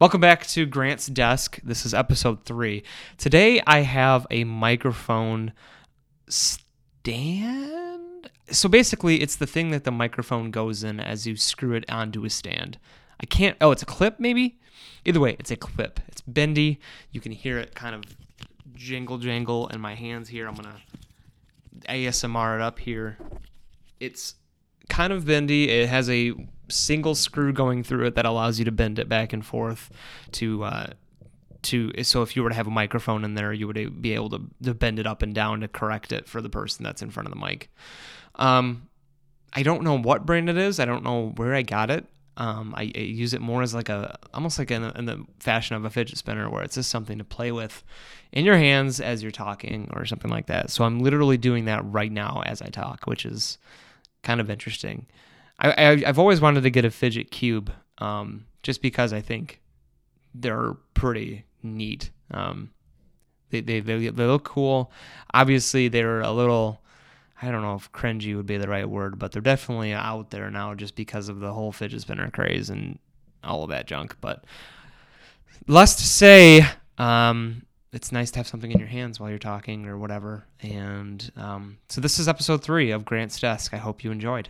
Welcome back to Grant's Desk. This is episode three. Today I have a microphone stand. So basically, it's the thing that the microphone goes in as you screw it onto a stand. I can't. Oh, it's a clip, maybe? Either way, it's a clip. It's bendy. You can hear it kind of jingle jangle in my hands here. I'm going to ASMR it up here. It's kind of bendy. It has a single screw going through it that allows you to bend it back and forth to uh, to so if you were to have a microphone in there, you would be able to, to bend it up and down to correct it for the person that's in front of the mic. Um, I don't know what brand it is. I don't know where I got it. Um, I, I, use it more as like a almost like in, in, the fashion of a fidget spinner, where it's just something to play with in your hands as you're talking or something like that. So I'm literally doing that right now as I talk, which is kind of interesting. I, I have always wanted to get a fidget cube, um, just because I think they're pretty neat. Um, they, they they they look cool. Obviously, they're a little. I don't know if cringy would be the right word, but they're definitely out there now just because of the whole fidget spinner craze and all of that junk. But less to say, um, it's nice to have something in your hands while you're talking or whatever. And um, so this is episode three of Grant's Desk. I hope you enjoyed.